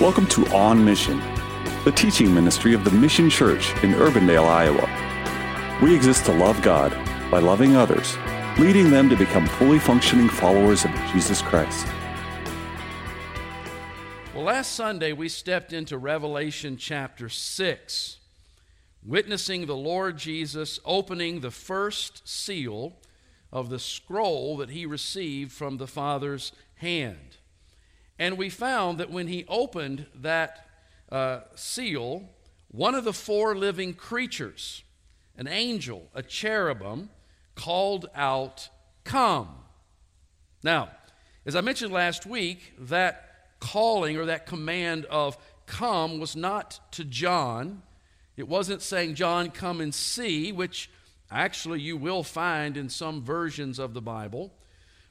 Welcome to On Mission, the teaching ministry of the Mission Church in Urbandale, Iowa. We exist to love God by loving others, leading them to become fully functioning followers of Jesus Christ. Well, last Sunday we stepped into Revelation chapter 6, witnessing the Lord Jesus opening the first seal of the scroll that he received from the Father's hand. And we found that when he opened that uh, seal, one of the four living creatures, an angel, a cherubim, called out, Come. Now, as I mentioned last week, that calling or that command of come was not to John. It wasn't saying, John, come and see, which actually you will find in some versions of the Bible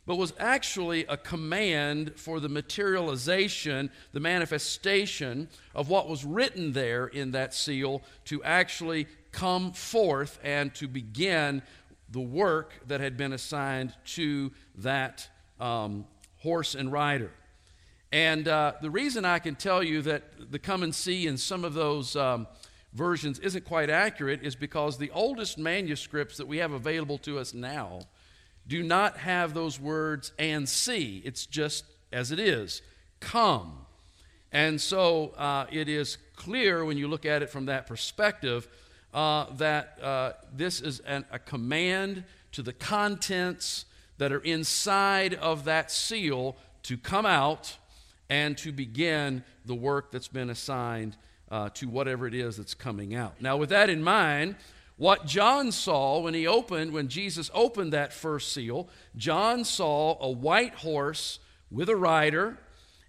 but was actually a command for the materialization, the manifestation of what was written there in that seal to actually come forth and to begin the work that had been assigned to that um, horse and rider. And uh, the reason I can tell you that the come and see in some of those um, versions isn't quite accurate is because the oldest manuscripts that we have available to us now do not have those words and see. It's just as it is come. And so uh, it is clear when you look at it from that perspective uh, that uh, this is an, a command to the contents that are inside of that seal to come out and to begin the work that's been assigned uh, to whatever it is that's coming out. Now, with that in mind, what John saw when he opened, when Jesus opened that first seal, John saw a white horse with a rider,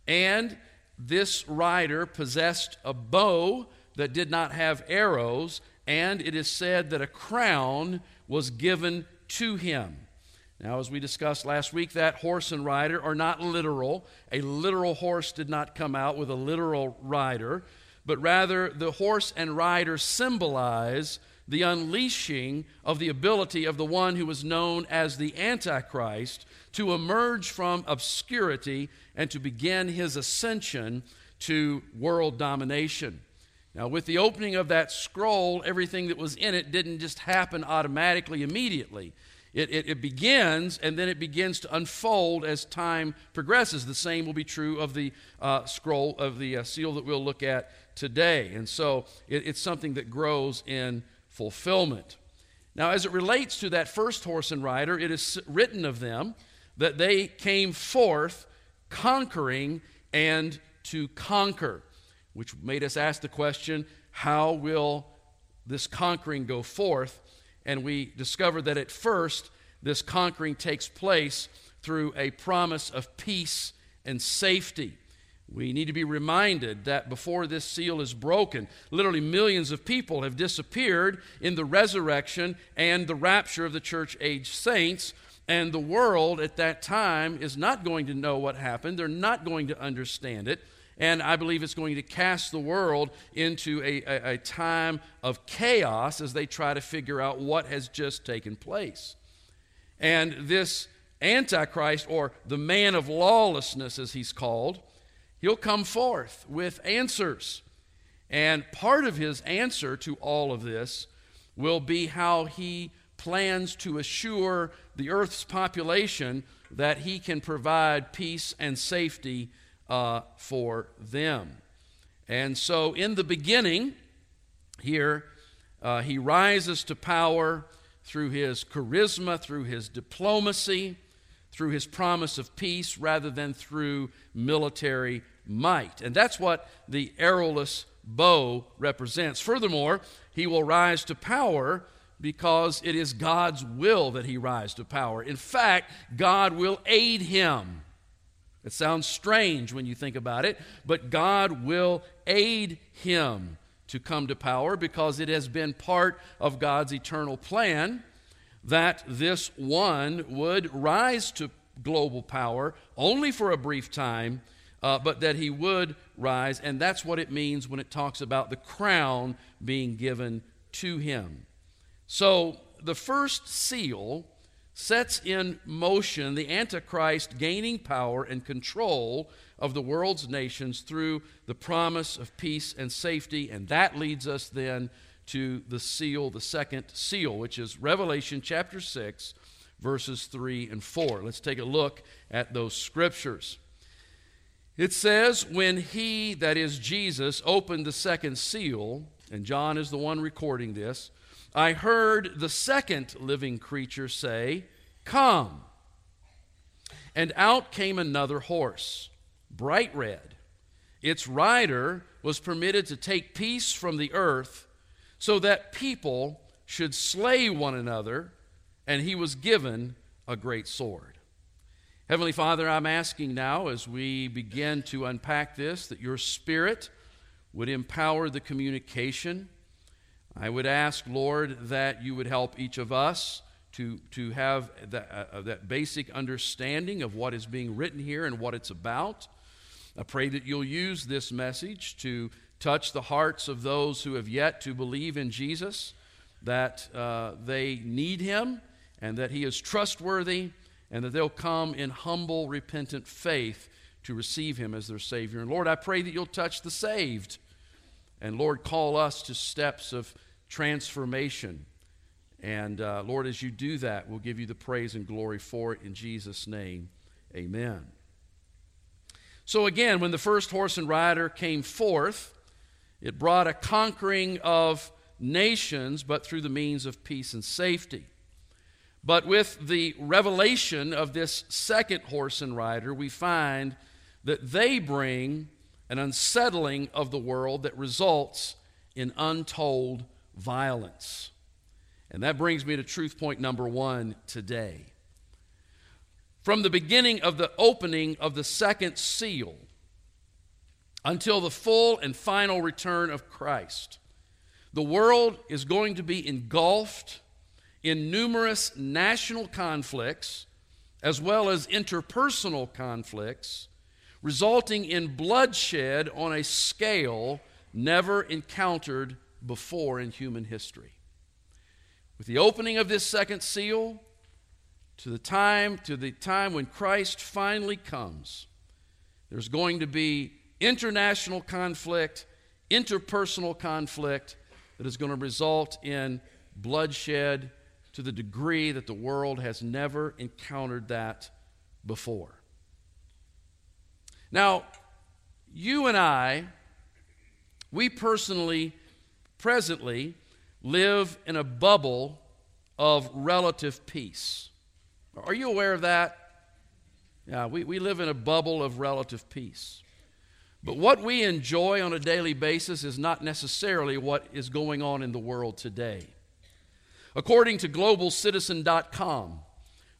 and this rider possessed a bow that did not have arrows, and it is said that a crown was given to him. Now, as we discussed last week, that horse and rider are not literal. A literal horse did not come out with a literal rider, but rather the horse and rider symbolize the unleashing of the ability of the one who was known as the Antichrist to emerge from obscurity and to begin his ascension to world domination. Now, with the opening of that scroll, everything that was in it didn't just happen automatically, immediately. It, it, it, begins and then it begins to unfold as time progresses. The same will be true of the uh, scroll, of the uh, seal that we'll look at today. And so it, it's something that grows in fulfillment. Now, as it relates to that first horse and rider, it is written of them that they came forth conquering and to conquer, which made us ask the question how will this conquering go forth? And we discovered that at first, this conquering takes place through a promise of peace and safety. We need to be reminded that before this seal is broken, literally millions of people have disappeared in the resurrection and the rapture of the church age saints. And the world at that time is not going to know what happened. They're not going to understand it. And I believe it's going to cast the world into a, a, a time of chaos as they try to figure out what has just taken place. And this Antichrist, or the man of lawlessness as he's called, He'll come forth with answers. And part of his answer to all of this will be how he plans to assure the earth's population that he can provide peace and safety uh, for them. And so, in the beginning, here, uh, he rises to power through his charisma, through his diplomacy, through his promise of peace, rather than through military might. And that's what the arrowless bow represents. Furthermore, he will rise to power because it is God's will that he rise to power. In fact, God will aid him. It sounds strange when you think about it, but God will aid him to come to power because it has been part of God's eternal plan that this one would rise to global power only for a brief time uh, but that he would rise. And that's what it means when it talks about the crown being given to him. So the first seal sets in motion the Antichrist gaining power and control of the world's nations through the promise of peace and safety. And that leads us then to the seal, the second seal, which is Revelation chapter 6, verses 3 and 4. Let's take a look at those scriptures. It says, When he, that is Jesus, opened the second seal, and John is the one recording this, I heard the second living creature say, Come. And out came another horse, bright red. Its rider was permitted to take peace from the earth so that people should slay one another, and he was given a great sword. Heavenly Father, I'm asking now as we begin to unpack this that your Spirit would empower the communication. I would ask, Lord, that you would help each of us to, to have that, uh, that basic understanding of what is being written here and what it's about. I pray that you'll use this message to touch the hearts of those who have yet to believe in Jesus, that uh, they need him and that he is trustworthy and that they'll come in humble, repentant faith to receive him as their Savior. And Lord, I pray that you'll touch the saved. And Lord, call us to steps of transformation. And uh, Lord, as you do that, we'll give you the praise and glory for it in Jesus' name. Amen. So again, when the first horse and rider came forth, it brought a conquering of nations, but through the means of peace and safety. But with the revelation of this second horse and rider, we find that they bring an unsettling of the world that results in untold violence. And that brings me to truth point number one today. From the beginning of the opening of the second seal until the full and final return of Christ, the world is going to be engulfed in numerous national conflicts as well as interpersonal conflicts, resulting in bloodshed on a scale never encountered before in human history. With the opening of this second seal, to the time to the time when Christ finally comes, there's going to be international conflict, interpersonal conflict that is going to result in bloodshed to the degree that the world has never encountered that before. Now, you and I, we personally, presently, live in a bubble of relative peace. Are you aware of that? Yeah, we, we live in a bubble of relative peace. But what we enjoy on a daily basis is not necessarily what is going on in the world today. According to globalcitizen.com,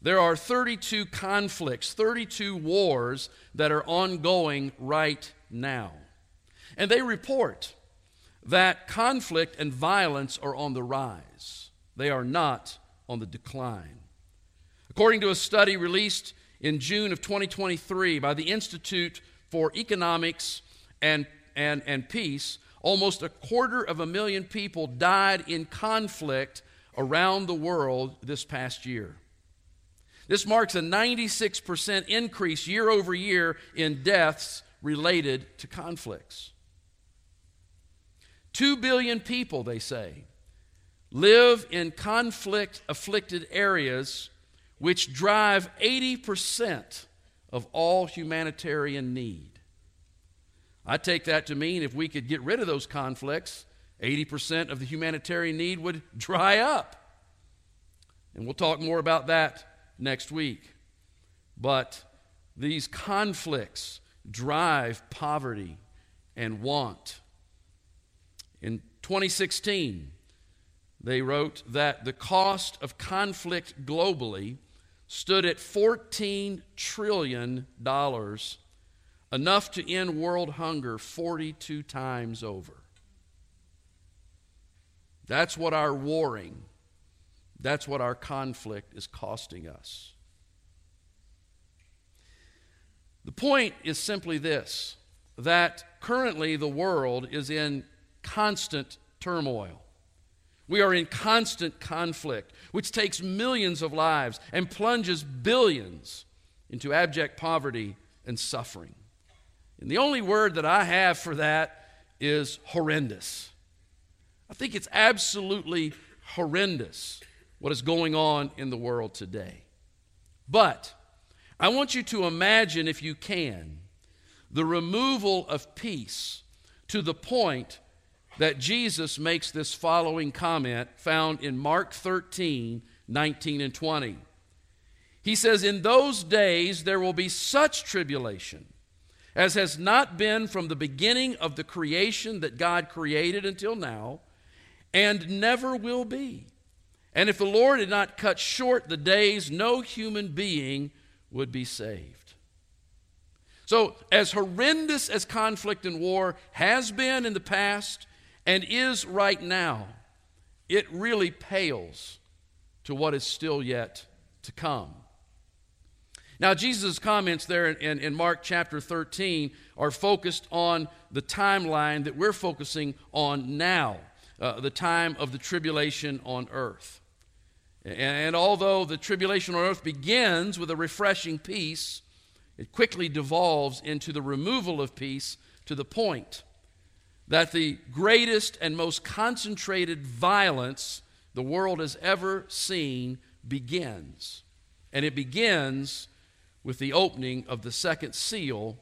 there are 32 conflicts, 32 wars that are ongoing right now. And they report that conflict and violence are on the rise, they are not on the decline. According to a study released in June of 2023 by the Institute for Economics and, and, and Peace, almost a quarter of a million people died in conflict around the world this past year. This marks a 96% increase year over year in deaths related to conflicts. Two billion people, they say, live in conflict afflicted areas which drive 80% of all humanitarian need. I take that to mean if we could get rid of those conflicts, 80% of the humanitarian need would dry up. And we'll talk more about that next week. But these conflicts drive poverty and want. In 2016, they wrote that the cost of conflict globally stood at $14 trillion, enough to end world hunger 42 times over. That's what our warring, that's what our conflict is costing us. The point is simply this that currently the world is in constant turmoil. We are in constant conflict, which takes millions of lives and plunges billions into abject poverty and suffering. And the only word that I have for that is horrendous. I think it's absolutely horrendous what is going on in the world today. But I want you to imagine, if you can, the removal of peace to the point that Jesus makes this following comment found in Mark 13 19 and 20. He says, In those days there will be such tribulation as has not been from the beginning of the creation that God created until now, and never will be. And if the Lord had not cut short the days, no human being would be saved. So, as horrendous as conflict and war has been in the past, and is right now, it really pales to what is still yet to come. Now, Jesus' comments there in, in, Mark chapter 13 are focused on the timeline that we're focusing on now, uh, the time of the tribulation on earth. And, and although the tribulation on earth begins with a refreshing peace, it quickly devolves into the removal of peace to the point that the greatest and most concentrated violence the world has ever seen begins. And it begins with the opening of the second seal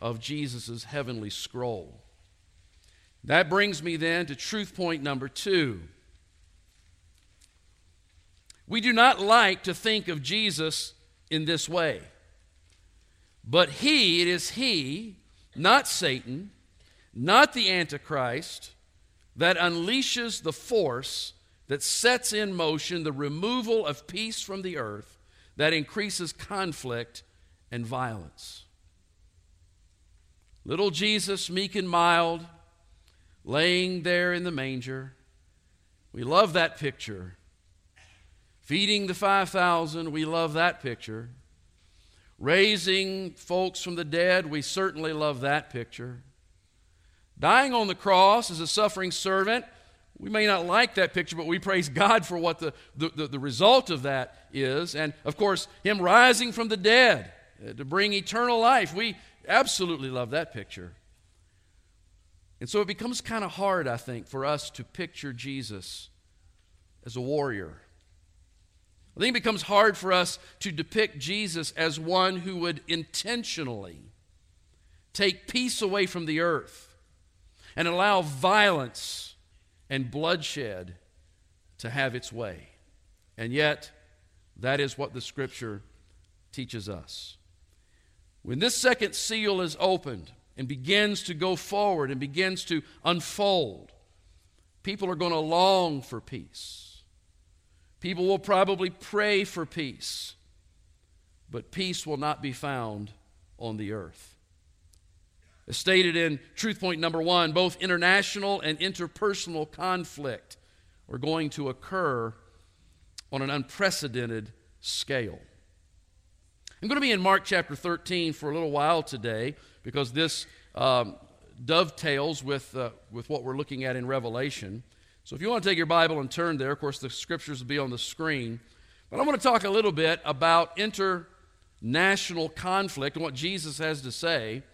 of Jesus' heavenly scroll. That brings me then to truth point number two. We do not like to think of Jesus in this way, but He, it is He, not Satan, not the Antichrist, that unleashes the force that sets in motion the removal of peace from the earth, that increases conflict and violence. Little Jesus, meek and mild, laying there in the manger. We love that picture. Feeding the 5,000, we love that picture. Raising folks from the dead, we certainly love that picture. Dying on the cross as a suffering servant, we may not like that picture, but we praise God for what the, the, the, the result of that is. And of course, Him rising from the dead uh, to bring eternal life. We absolutely love that picture. And so it becomes kind of hard, I think, for us to picture Jesus as a warrior. I think it becomes hard for us to depict Jesus as one who would intentionally take peace away from the earth and allow violence and bloodshed to have its way. And yet, that is what the scripture teaches us. When this second seal is opened and begins to go forward and begins to unfold, people are going to long for peace. People will probably pray for peace, but peace will not be found on the earth. As stated in truth point number one, both international and interpersonal conflict are going to occur on an unprecedented scale. I'm going to be in Mark chapter 13 for a little while today because this um, dovetails with, uh, with what we're looking at in Revelation. So if you want to take your Bible and turn there, of course, the scriptures will be on the screen. But I want to talk a little bit about international conflict and what Jesus has to say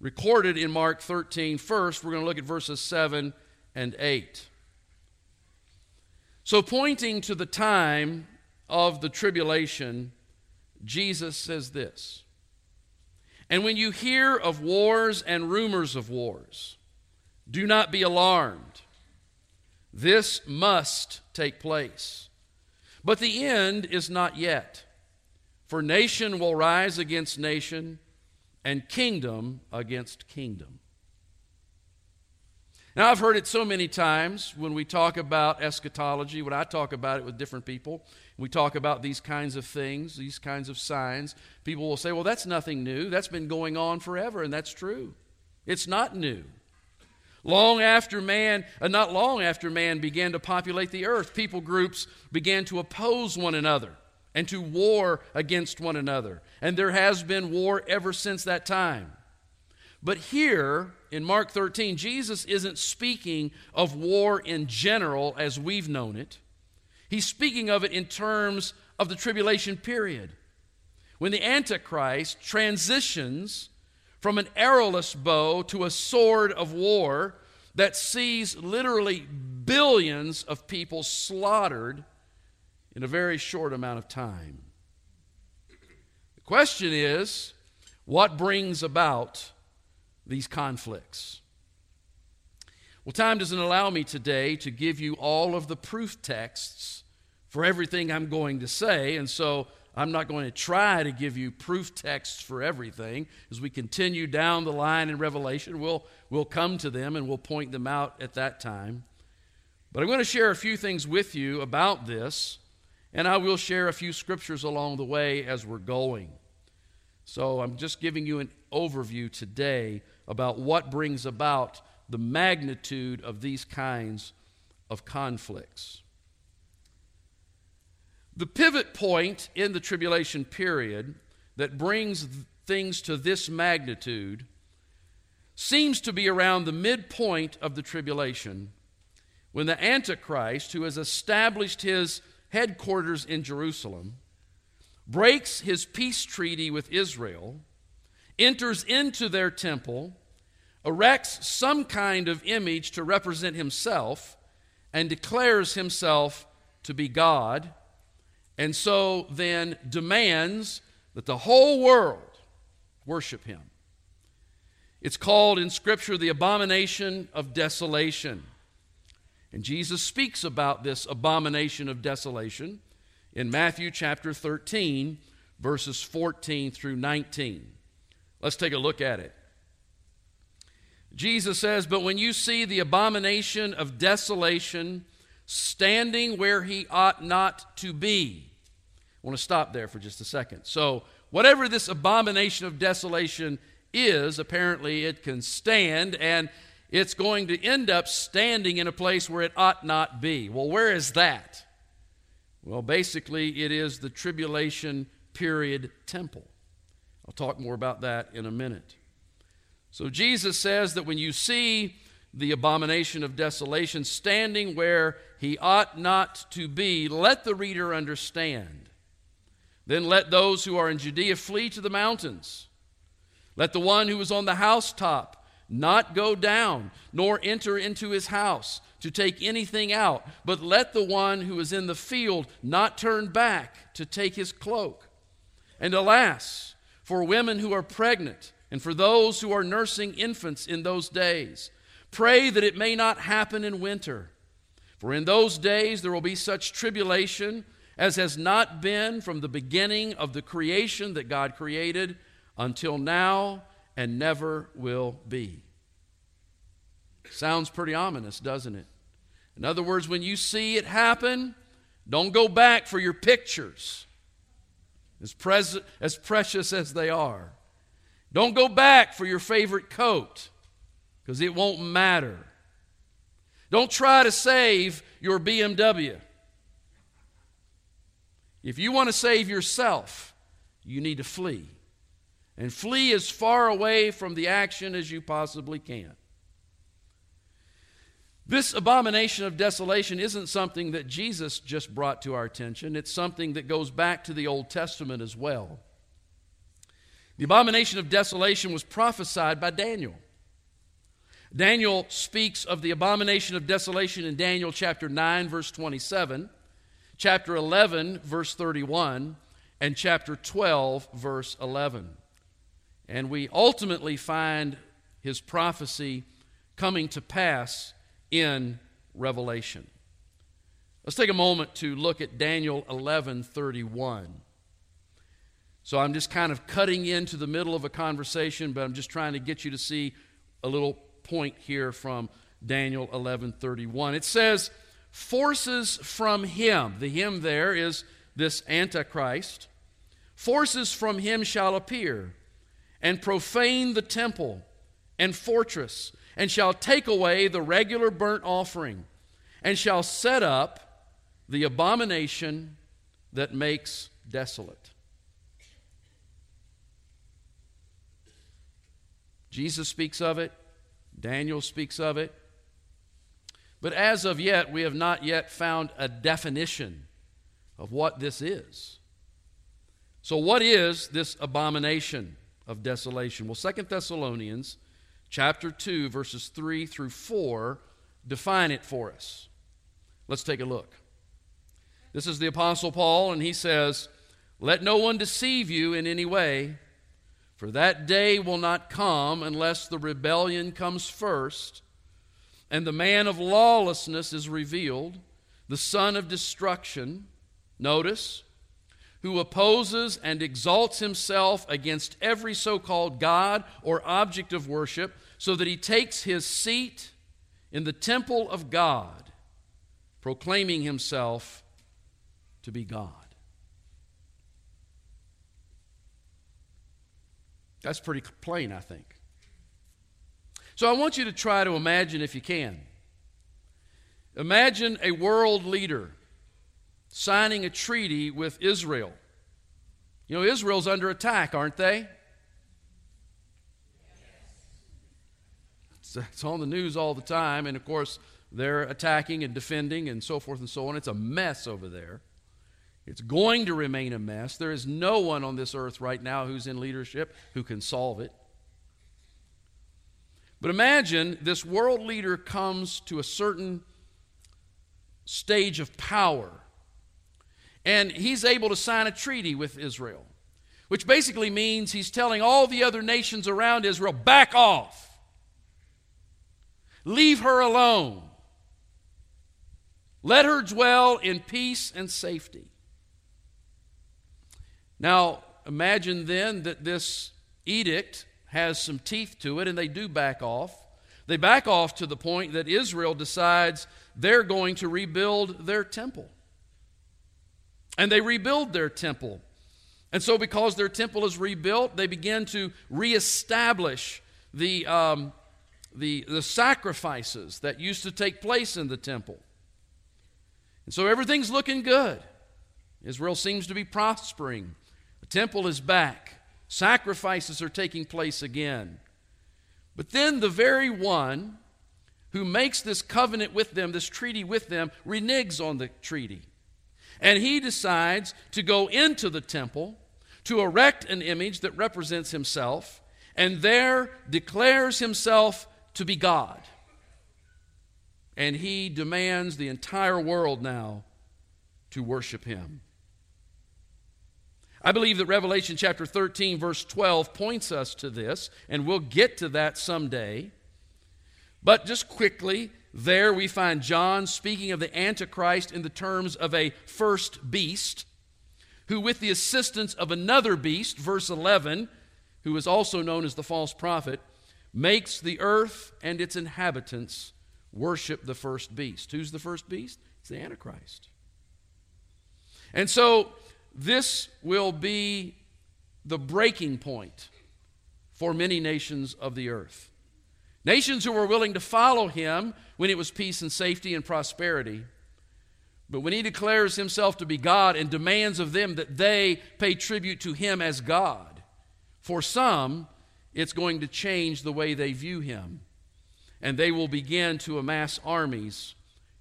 recorded in Mark 13. First, we're going to look at verses 7 and 8. So, pointing to the time of the tribulation, Jesus says this And when you hear of wars and rumors of wars, do not be alarmed. This must take place. But the end is not yet. For nation will rise against nation and kingdom against kingdom. Now, I've heard it so many times when we talk about eschatology, when I talk about it with different people, we talk about these kinds of things, these kinds of signs. People will say, well, that's nothing new. That's been going on forever, and that's true. It's not new. Long after man, uh, not long after man began to populate the earth, people groups began to oppose one another and to war against one another. And there has been war ever since that time. But here in Mark 13, Jesus isn't speaking of war in general as we've known it. He's speaking of it in terms of the tribulation period. When the Antichrist transitions from an arrowless bow to a sword of war that sees literally billions of people slaughtered in a very short amount of time. The question is what brings about these conflicts? Well, time doesn't allow me today to give you all of the proof texts for everything I'm going to say, and so I'm not going to try to give you proof texts for everything. As we continue down the line in Revelation, we'll, we'll come to them and we'll point them out at that time. But I'm going to share a few things with you about this, and I will share a few scriptures along the way as we're going. So I'm just giving you an overview today about what brings about the magnitude of these kinds of conflicts. The pivot point in the tribulation period that brings things to this magnitude seems to be around the midpoint of the tribulation when the Antichrist, who has established his headquarters in Jerusalem, breaks his peace treaty with Israel, enters into their temple, erects some kind of image to represent himself, and declares himself to be God, and so then demands that the whole world worship him. It's called in Scripture the abomination of desolation. And Jesus speaks about this abomination of desolation in Matthew chapter 13, verses 14 through 19. Let's take a look at it. Jesus says, But when you see the abomination of desolation standing where he ought not to be, I want to stop there for just a second. So, whatever this abomination of desolation is, apparently it can stand, and it's going to end up standing in a place where it ought not be. Well, where is that? Well, basically, it is the tribulation period temple. I'll talk more about that in a minute. So, Jesus says that when you see the abomination of desolation standing where he ought not to be, let the reader understand. Then let those who are in Judea flee to the mountains. Let the one who is on the housetop not go down, nor enter into his house to take anything out, but let the one who is in the field not turn back to take his cloak. And alas, for women who are pregnant and for those who are nursing infants in those days, pray that it may not happen in winter. For in those days there will be such tribulation as has not been from the beginning of the creation that God created until now and never will be. Sounds pretty ominous, doesn't it? In other words, when you see it happen, don't go back for your pictures, as, pres- as precious as they are. Don't go back for your favorite coat, because it won't matter. Don't try to save your BMW. If you want to save yourself, you need to flee. And flee as far away from the action as you possibly can. This abomination of desolation isn't something that Jesus just brought to our attention, it's something that goes back to the Old Testament as well. The abomination of desolation was prophesied by Daniel. Daniel speaks of the abomination of desolation in Daniel chapter 9, verse 27, chapter 11, verse 31, and chapter 12, verse 11. And we ultimately find his prophecy coming to pass in Revelation. Let's take a moment to look at Daniel 11 31. So I'm just kind of cutting into the middle of a conversation, but I'm just trying to get you to see a little point here from Daniel 11 31. It says, Forces from him, the him there is this Antichrist, forces from him shall appear and profane the temple and fortress and shall take away the regular burnt offering, and shall set up the abomination that makes desolate. Jesus speaks of it, Daniel speaks of it. But as of yet, we have not yet found a definition of what this is. So, what is this abomination of desolation? Well, Second Thessalonians chapter 2, verses 3 through 4 define it for us. Let's take a look. This is the Apostle Paul, and he says, Let no one deceive you in any way, for that day will not come unless the rebellion comes first, and the man of lawlessness is revealed, the son of destruction. Notice, who opposes and exalts himself against every so called God or object of worship, so that he takes his seat in the temple of God, proclaiming himself to be God. That's pretty plain, I think. So I want you to try to imagine, if you can, imagine a world leader signing a treaty with Israel. You know, Israel's under attack, aren't they? It's on the news all the time, and of course, they're attacking and defending and so forth and so on. It's a mess over there. It's going to remain a mess. There is no one on this earth right now who's in leadership who can solve it. But imagine this world leader comes to a certain stage of power, and he's able to sign a treaty with Israel, which basically means he's telling all the other nations around Israel back off. Leave her alone. Let her dwell in peace and safety. Now, imagine then that this edict has some teeth to it, and they do back off. They back off to the point that Israel decides they're going to rebuild their temple. And they rebuild their temple. And so, because their temple is rebuilt, they begin to reestablish the, um, the, the sacrifices that used to take place in the temple. And so everything's looking good. Israel seems to be prospering. The temple is back. Sacrifices are taking place again. But then the very one who makes this covenant with them, this treaty with them, reneges on the treaty. And he decides to go into the temple to erect an image that represents himself and there declares himself to be God. And he demands the entire world now to worship him. I believe that Revelation chapter 13, verse 12, points us to this, and we'll get to that someday. But just quickly, there we find John speaking of the Antichrist in the terms of a first beast, who, with the assistance of another beast, verse 11, who is also known as the false prophet, makes the earth and its inhabitants worship the first beast. Who's the first beast? It's the Antichrist. And so this will be the breaking point for many nations of the earth. Nations who were willing to follow him when it was peace and safety and prosperity. But when he declares himself to be God and demands of them that they pay tribute to him as God, for some, it's going to change the way they view him. And they will begin to amass armies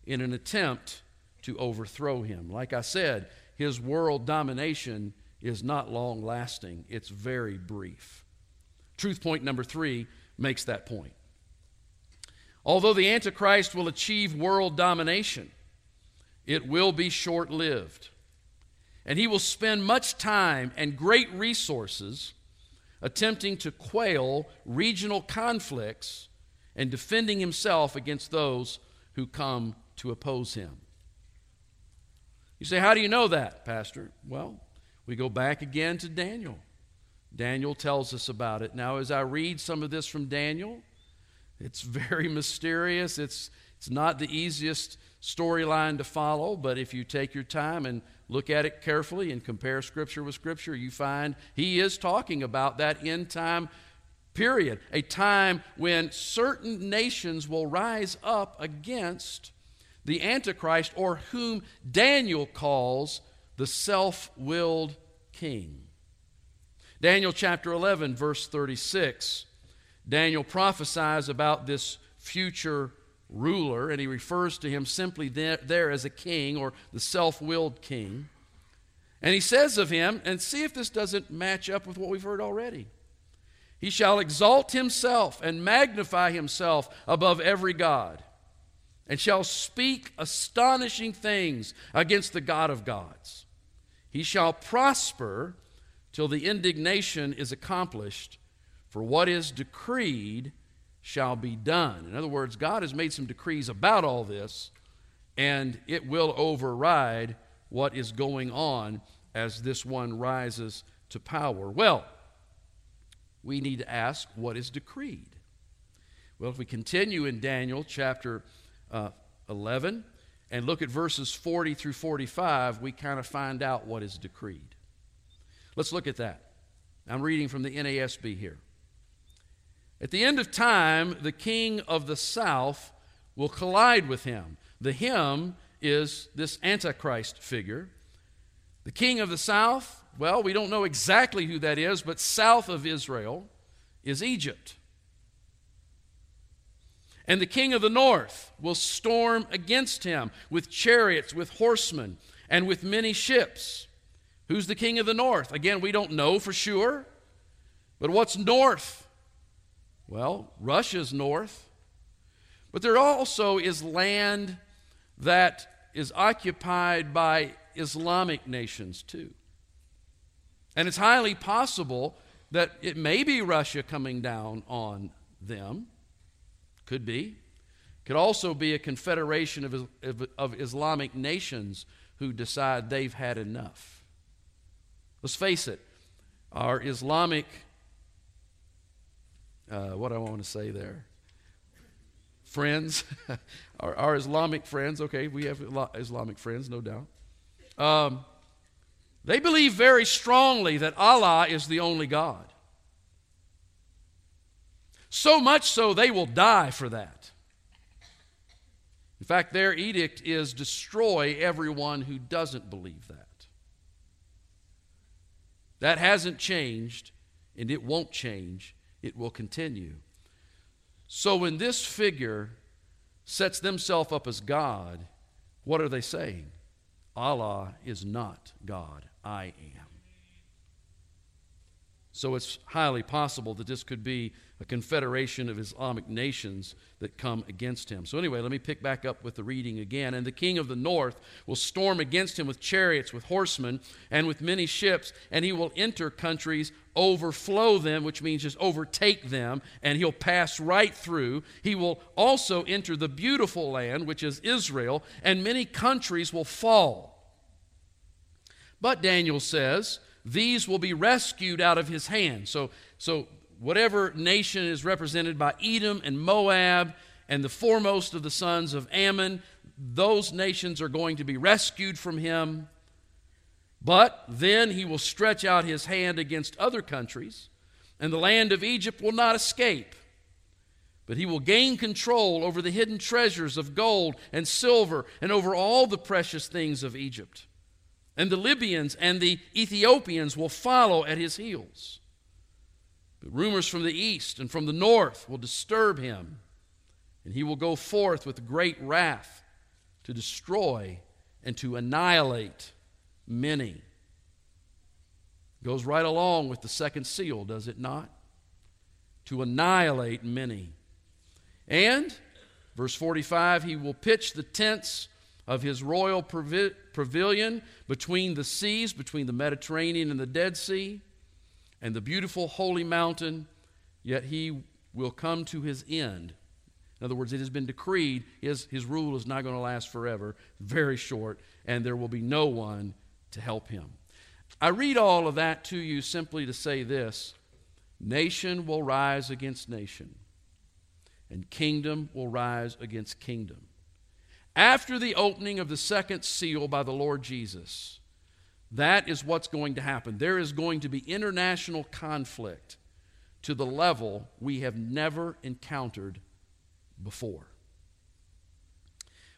in an attempt to overthrow him. Like I said, his world domination is not long lasting, it's very brief. Truth point number three makes that point. Although the Antichrist will achieve world domination, it will be short lived. And he will spend much time and great resources attempting to quail regional conflicts and defending himself against those who come to oppose him. You say, How do you know that, Pastor? Well, we go back again to Daniel. Daniel tells us about it. Now, as I read some of this from Daniel, it's very mysterious. It's, it's not the easiest storyline to follow, but if you take your time and look at it carefully and compare Scripture with Scripture, you find he is talking about that end time period, a time when certain nations will rise up against the Antichrist, or whom Daniel calls the self willed king. Daniel chapter 11, verse 36 Daniel prophesies about this future ruler, and he refers to him simply there, there as a king or the self willed king. And he says of him, and see if this doesn't match up with what we've heard already. He shall exalt himself and magnify himself above every God, and shall speak astonishing things against the God of gods. He shall prosper till the indignation is accomplished, for what is decreed shall be done. In other words, God has made some decrees about all this, and it will override what is going on as this one rises to power. Well, we need to ask what is decreed. Well, if we continue in Daniel chapter uh, 11 and look at verses 40 through 45, we kind of find out what is decreed. Let's look at that. I'm reading from the NASB here. At the end of time, the king of the south will collide with him. The him is this Antichrist figure. The king of the south, well, we don't know exactly who that is, but south of Israel is Egypt. And the king of the north will storm against him with chariots, with horsemen, and with many ships. Who's the king of the north? Again, we don't know for sure. But what's north? Well, Russia's north. But there also is land that is occupied by Islamic nations too. And it's highly possible that it may be Russia coming down on them. Could be. Could also be a confederation of, of, of Islamic nations who decide they've had enough. Let's face it, our Islamic uh, what I want to say there. Friends, our, our, Islamic friends, okay, we have Islamic friends, no doubt. Um, they believe very strongly that Allah is the only God. So much so, they will die for that. In fact, their edict is destroy everyone who doesn't believe that. That hasn't changed, and it won't change it will continue. So when this figure sets themselves up as God, what are they saying? Allah is not God, I am. So it's highly possible that this could be a confederation of Islamic nations that come against him. So, anyway, let me pick back up with the reading again. And the king of the north will storm against him with chariots, with horsemen, and with many ships, and he will enter countries, overflow them, which means just overtake them, and he'll pass right through. He will also enter the beautiful land, which is Israel, and many countries will fall. But Daniel says, these will be rescued out of his hand. So, so whatever nation is represented by Edom and Moab and the foremost of the sons of Ammon, those nations are going to be rescued from him. But then he will stretch out his hand against other countries, and the land of Egypt will not escape. But he will gain control over the hidden treasures of gold and silver and over all the precious things of Egypt. And the Libyans and the Ethiopians will follow at his heels. But rumors from the east and from the north will disturb him, and he will go forth with great wrath to destroy and to annihilate many. Goes right along with the second seal, does it not? To annihilate many. And, verse 45, he will pitch the tents of his royal pavilion between the seas, between the Mediterranean and the Dead Sea and the beautiful holy mountain, yet he will come to his end. In other words, it has been decreed his, his rule is not going to last forever, very short, and there will be no one to help him. I read all of that to you simply to say this nation will rise against nation, and kingdom will rise against kingdom. After the opening of the second seal by the Lord Jesus, that is what's going to happen. There is going to be international conflict to the level we have never encountered before.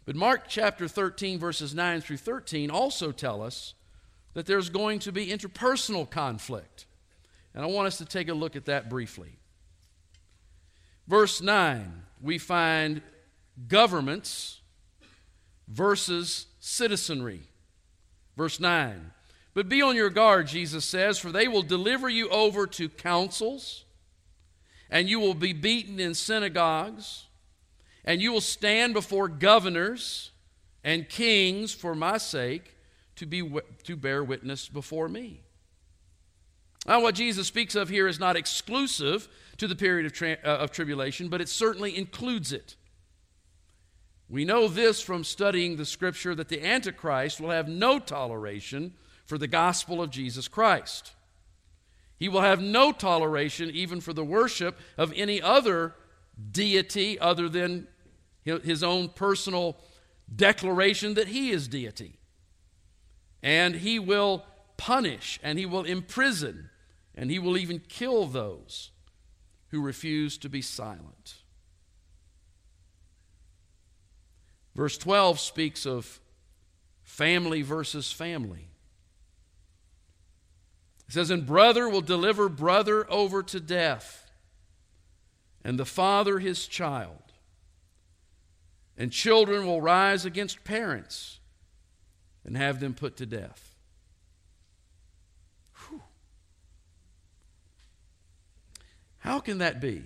But Mark chapter 13, verses 9 through 13 also tell us that there's going to be interpersonal conflict. And I want us to take a look at that briefly. Verse 9, we find governments versus citizenry. Verse 9, but be on your guard, Jesus says, for they will deliver you over to councils, and you will be beaten in synagogues, and you will stand before governors and kings for my sake to, be, to bear witness before me. Now, what Jesus speaks of here is not exclusive to the period of, tra- uh, of tribulation, but it certainly includes it. We know this from studying the scripture that the Antichrist will have no toleration for the gospel of Jesus Christ. He will have no toleration even for the worship of any other deity other than his own personal declaration that he is deity. And he will punish and he will imprison and he will even kill those who refuse to be silent. Verse 12 speaks of family versus family. It says, And brother will deliver brother over to death, and the father his child. And children will rise against parents and have them put to death. Whew. How can that be?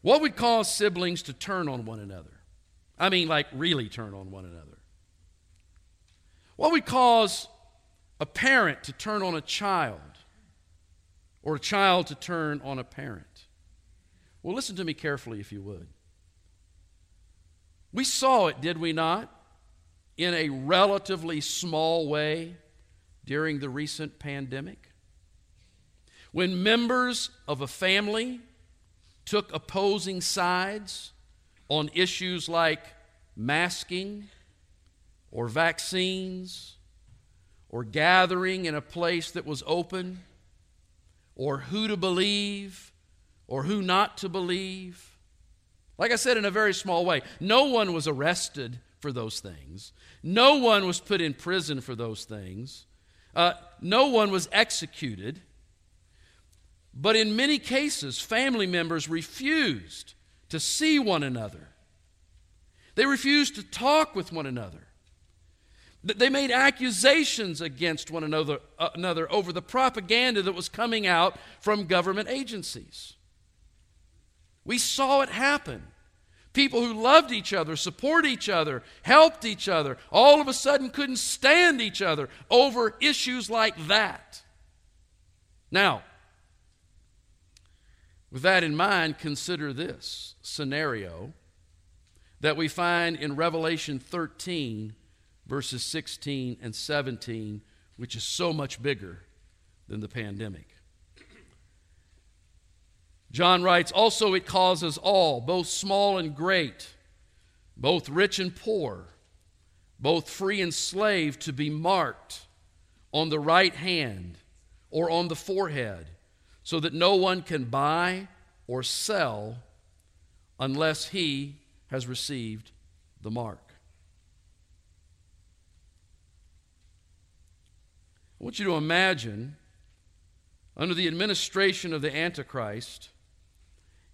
What would cause siblings to turn on one another? I mean, like really turn on one another. What would cause a parent to turn on a child or a child to turn on a parent? Well, listen to me carefully if you would. We saw it, did we not, in a relatively small way during the recent pandemic? When members of a family took opposing sides on issues like masking or vaccines or gathering in a place that was open or who to believe or who not to believe. Like I said, in a very small way, no one was arrested for those things, no one was put in prison for those things, uh, no one was executed. But in many cases, family members refused to see one another. They refused to talk with one another. They made accusations against one another, uh, another over the propaganda that was coming out from government agencies. We saw it happen. People who loved each other, support each other, helped each other, all of a sudden couldn't stand each other over issues like that. Now, with that in mind, consider this scenario that we find in Revelation 13, verses 16 and 17, which is so much bigger than the pandemic. John writes, Also, it causes all, both small and great, both rich and poor, both free and slave, to be marked on the right hand or on the forehead so that no one can buy or sell unless he has received the mark. I want you to imagine, under the administration of the Antichrist,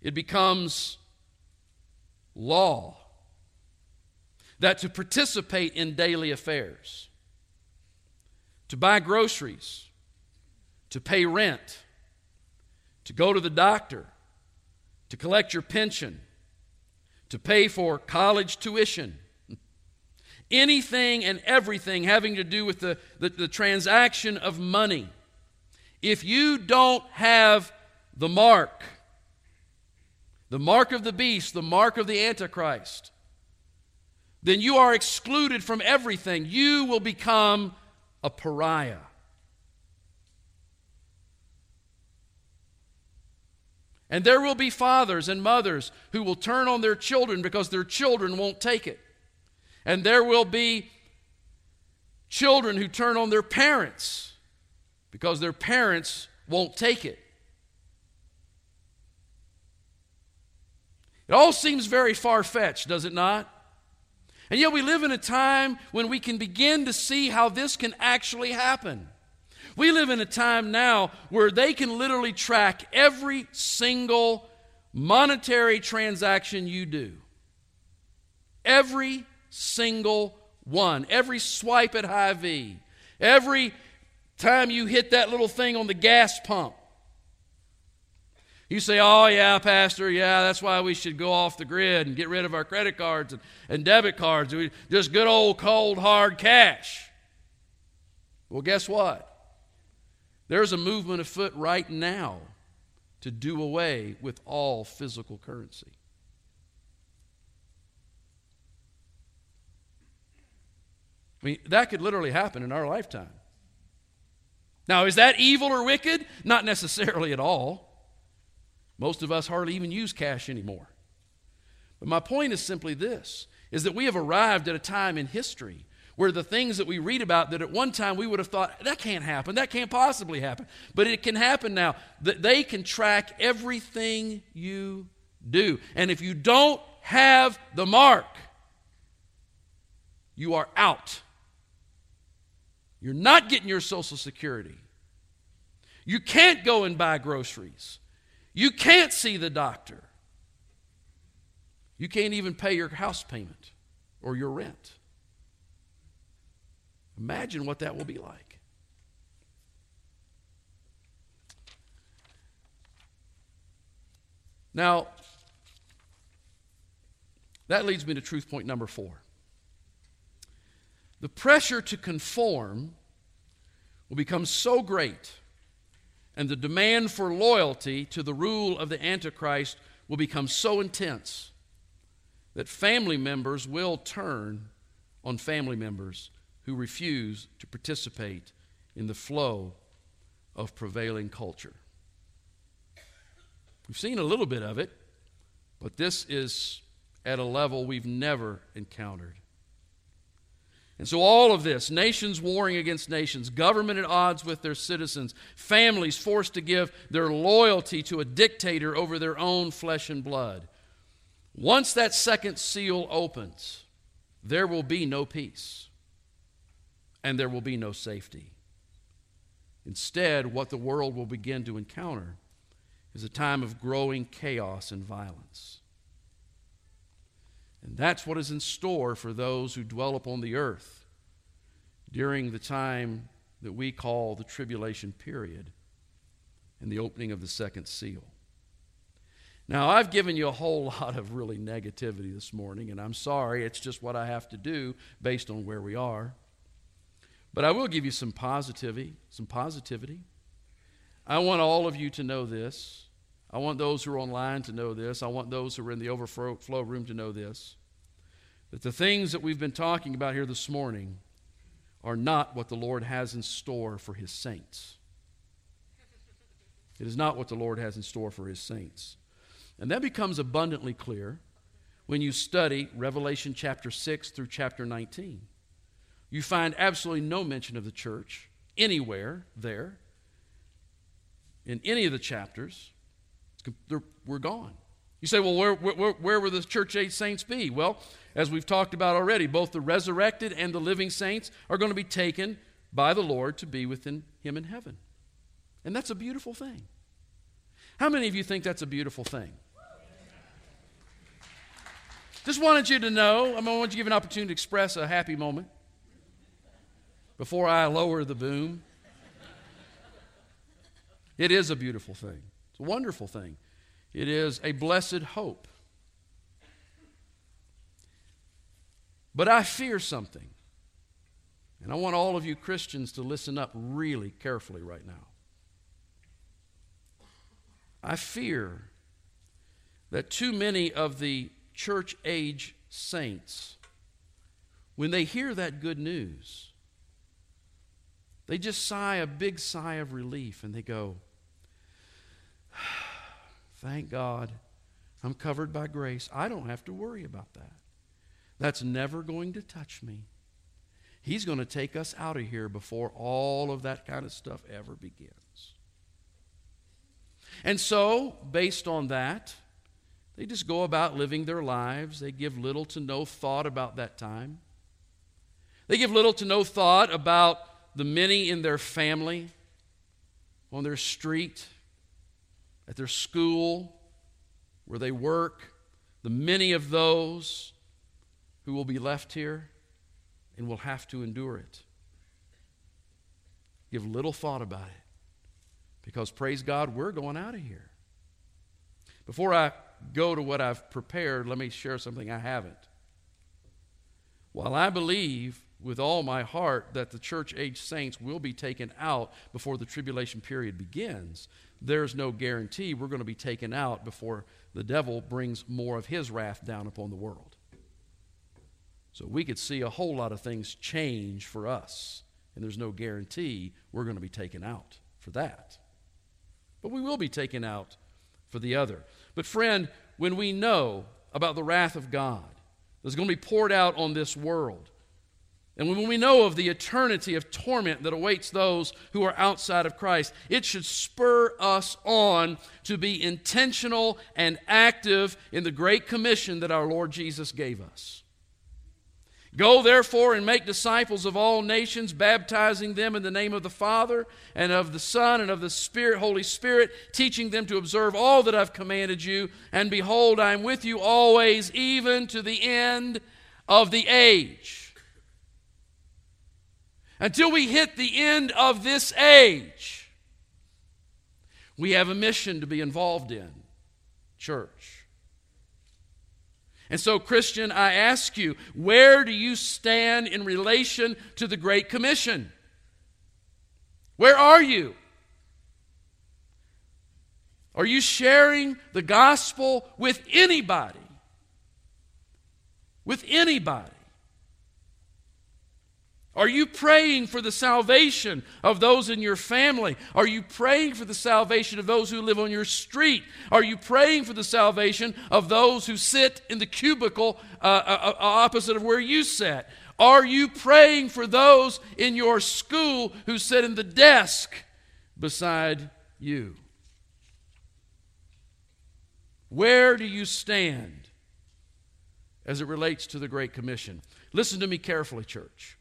it becomes law that to participate in daily affairs, to buy groceries, to pay rent, to go to the doctor, to collect your pension, to pay for college tuition, anything and everything having to do with the, the, the, transaction of money. If you don't have the mark, the mark of the beast, the mark of the Antichrist, then you are excluded from everything. You will become a pariah. And there will be fathers and mothers who will turn on their children because their children won't take it. And there will be children who turn on their parents because their parents won't take it. It all seems very far fetched, does it not? And yet we live in a time when we can begin to see how this can actually happen. We live in a time now where they can literally track every single monetary transaction you do, every single one, every swipe at Hy-Vee, every time you hit that little thing on the gas pump, you say, oh, yeah, Pastor, yeah, that's why we should go off the grid and get rid of our credit cards and, and debit cards. Just good old cold hard cash. Well, guess what? There's a movement afoot right now to do away with all physical currency. I mean, that could literally happen in our lifetime. Now, is that evil or wicked? Not necessarily at all. Most of us hardly even use cash anymore. But my point is simply this is that we have arrived at a time in history where the things that we read about that at one time we would have thought that can't happen that can't possibly happen but it can happen now that they can track everything you do and if you don't have the mark you are out you're not getting your social security you can't go and buy groceries you can't see the doctor. You can't even pay your house payment or your rent. Imagine what that will be like. Now, that leads me to truth point number four. The pressure to conform will become so great and the demand for loyalty to the rule of the Antichrist will become so intense that family members will turn on family members who refuse to participate in the flow of prevailing culture. We've seen a little bit of it, but this is at a level we've never encountered. And so, all of this nations warring against nations, government at odds with their citizens, families forced to give their loyalty to a dictator over their own flesh and blood. Once that second seal opens, there will be no peace and there will be no safety. Instead, what the world will begin to encounter is a time of growing chaos and violence. And that's what is in store for those who dwell upon the earth during the time that we call the tribulation period and the opening of the second seal. Now, I've given you a whole lot of really negativity this morning, and I'm sorry, it's just what I have to do based on where we are. But I will give you some positivity, some positivity. I want all of you to know this. I want those who are online to know this. I want those who are in the overflow room to know this. That the things that we've been talking about here this morning are not what the Lord has in store for his saints. It is not what the Lord has in store for his saints. And that becomes abundantly clear when you study Revelation chapter 6 through chapter 19. You find absolutely no mention of the church anywhere there in any of the chapters. We're gone. You say, well, where, where, where will the church age saints be? Well, as we've talked about already, both the resurrected and the living saints are going to be taken by the Lord to be within Him in heaven. And that's a beautiful thing. How many of you think that's a beautiful thing? Just wanted you to know, I want you to give an opportunity to express a happy moment before I lower the boom. It is a beautiful thing. It's a wonderful thing. It is a blessed hope. But I fear something. And I want all of you Christians to listen up really carefully right now. I fear that too many of the church age saints, when they hear that good news, they just sigh a big sigh of relief and they go, Thank God I'm covered by grace. I don't have to worry about that. That's never going to touch me. He's going to take us out of here before all of that kind of stuff ever begins. And so, based on that, they just go about living their lives. They give little to no thought about that time. They give little to no thought about the many in their family, on their street, at their school, where they work, the many of those who will be left here and will have to endure it. Give little thought about it because, praise God, we're going out of here. Before I go to what I've prepared, let me share something I haven't. While I believe with all my heart that the church age saints will be taken out before the tribulation period begins, there's no guarantee we're going to be taken out before the devil brings more of his wrath down upon the world. So we could see a whole lot of things change for us, and there's no guarantee we're going to be taken out for that. But we will be taken out for the other. But, friend, when we know about the wrath of God that's going to be poured out on this world, and when we know of the eternity of torment that awaits those who are outside of Christ, it should spur us on to be intentional and active in the great commission that our Lord Jesus gave us. Go therefore and make disciples of all nations, baptizing them in the name of the Father and of the Son and of the Spirit, Holy Spirit, teaching them to observe all that I've commanded you. And behold, I am with you always, even to the end of the age. Until we hit the end of this age, we have a mission to be involved in, church. And so, Christian, I ask you, where do you stand in relation to the Great Commission? Where are you? Are you sharing the gospel with anybody? With anybody? Are you praying for the salvation of those in your family? Are you praying for the salvation of those who live on your street? Are you praying for the salvation of those who sit in the cubicle uh, uh, uh opposite of where you sit? Are you praying for those in your school who sit in the desk beside you? Where do you stand as it relates to the Great Commission? Listen to me carefully, church.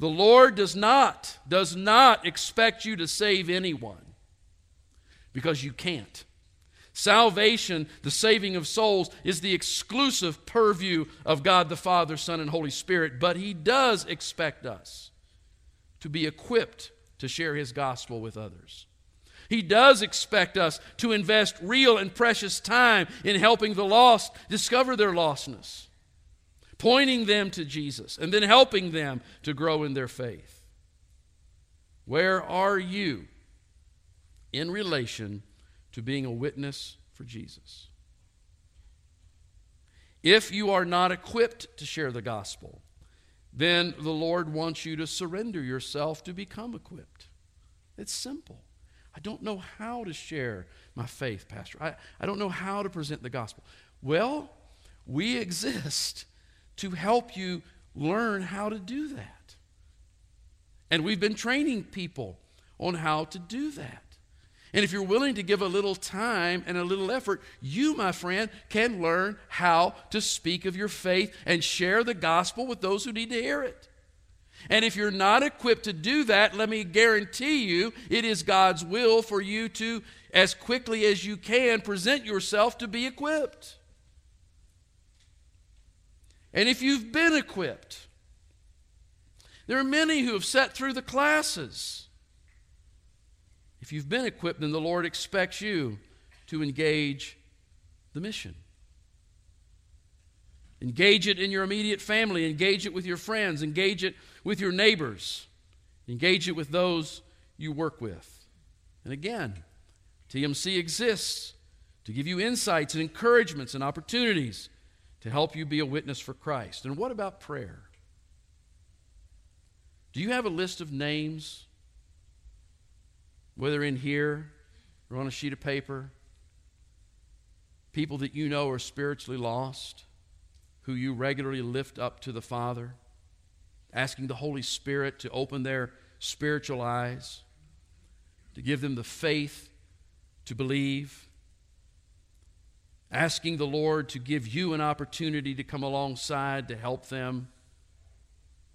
The Lord does not, does not expect you to save anyone because you can't. Salvation, the saving of souls, is the exclusive purview of God the Father, Son, and Holy Spirit, but He does expect us to be equipped to share His gospel with others. He does expect us to invest real and precious time in helping the lost discover their lostness pointing them to Jesus, and then helping them to grow in their faith. Where are you in relation to being a witness for Jesus? If you are not equipped to share the gospel, then the Lord wants you to surrender yourself to become equipped. It's simple. I don't know how to share my faith, Pastor. I, I don't know how to present the gospel. Well, we exist to help you learn how to do that. And we've been training people on how to do that. And if you're willing to give a little time and a little effort, you, my friend, can learn how to speak of your faith and share the gospel with those who need to hear it. And if you're not equipped to do that, let me guarantee you it is God's will for you to, as quickly as you can, present yourself to be equipped. And if you've been equipped, there are many who have sat through the classes. If you've been equipped, then the Lord expects you to engage the mission. Engage it in your immediate family, engage it with your friends, engage it with your neighbors, engage it with those you work with. And again, TMC exists to give you insights and encouragements and opportunities to help you be a witness for Christ. And what about prayer? Do you have a list of names, whether in here or on a sheet of paper? People that you know are spiritually lost, who you regularly lift up to the Father, asking the Holy Spirit to open their spiritual eyes, to give them the faith to believe asking the Lord to give you an opportunity to come alongside to help them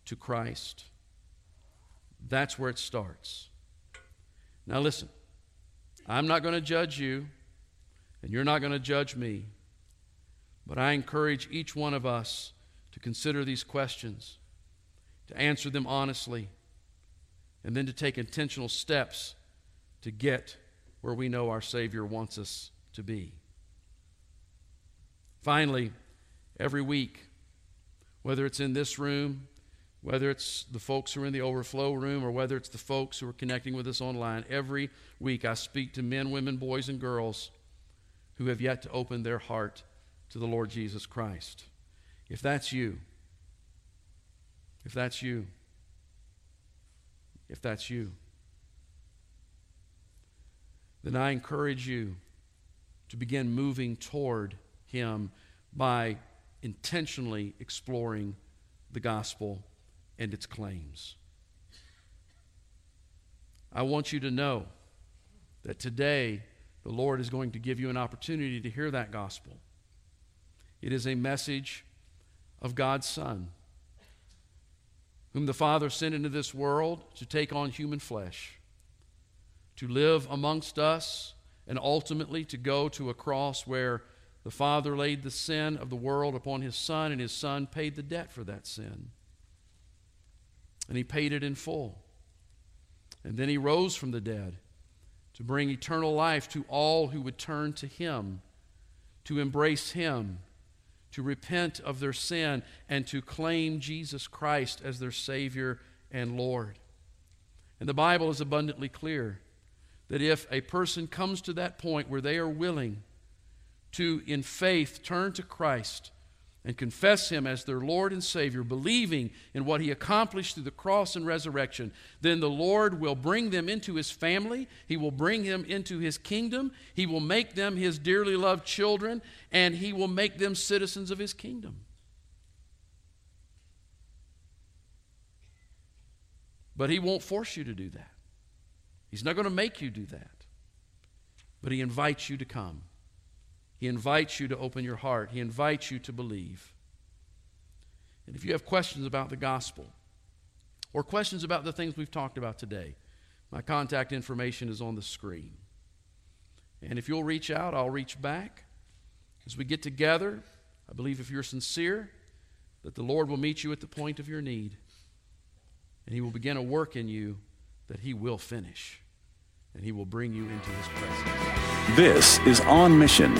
to Christ. That's where it starts. Now, listen, I'm not going to judge you, and you're not going to judge me. But I encourage each one of us to consider these questions, to answer them honestly, and then to take intentional steps to get where we know our Savior wants us to be. Finally, every week, whether it's in this room, whether it's the folks who are in the overflow room, or whether it's the folks who are connecting with us online, every week I speak to men, women, boys, and girls who have yet to open their heart to the Lord Jesus Christ. If that's you, if that's you, if that's you, then I encourage you to begin moving toward Him by intentionally exploring the gospel and its claims. I want you to know that today the Lord is going to give you an opportunity to hear that gospel. It is a message of God's Son, whom the Father sent into this world to take on human flesh, to live amongst us, and ultimately to go to a cross where the Father laid the sin of the world upon His Son, and His Son paid the debt for that sin. And He paid it in full. And then He rose from the dead to bring eternal life to all who would turn to Him, to embrace Him to repent of their sin and to claim Jesus Christ as their Savior and Lord. And the Bible is abundantly clear that if a person comes to that point where they are willing to, in faith, turn to Christ and confess Him as their Lord and Savior, believing in what He accomplished through the cross and resurrection, then the Lord will bring them into His family. He will bring them into His kingdom. He will make them His dearly loved children, and He will make them citizens of His kingdom. But He won't force you to do that. He's not going to make you do that. But He invites you to come. He invites you to open your heart, He invites you to believe. And if you have questions about the gospel or questions about the things we've talked about today, my contact information is on the screen. And if you'll reach out, I'll reach back. As we get together, I believe if you're sincere, that the Lord will meet you at the point of your need. And He will begin a work in you that He will finish. And He will bring you into His presence. This is On Mission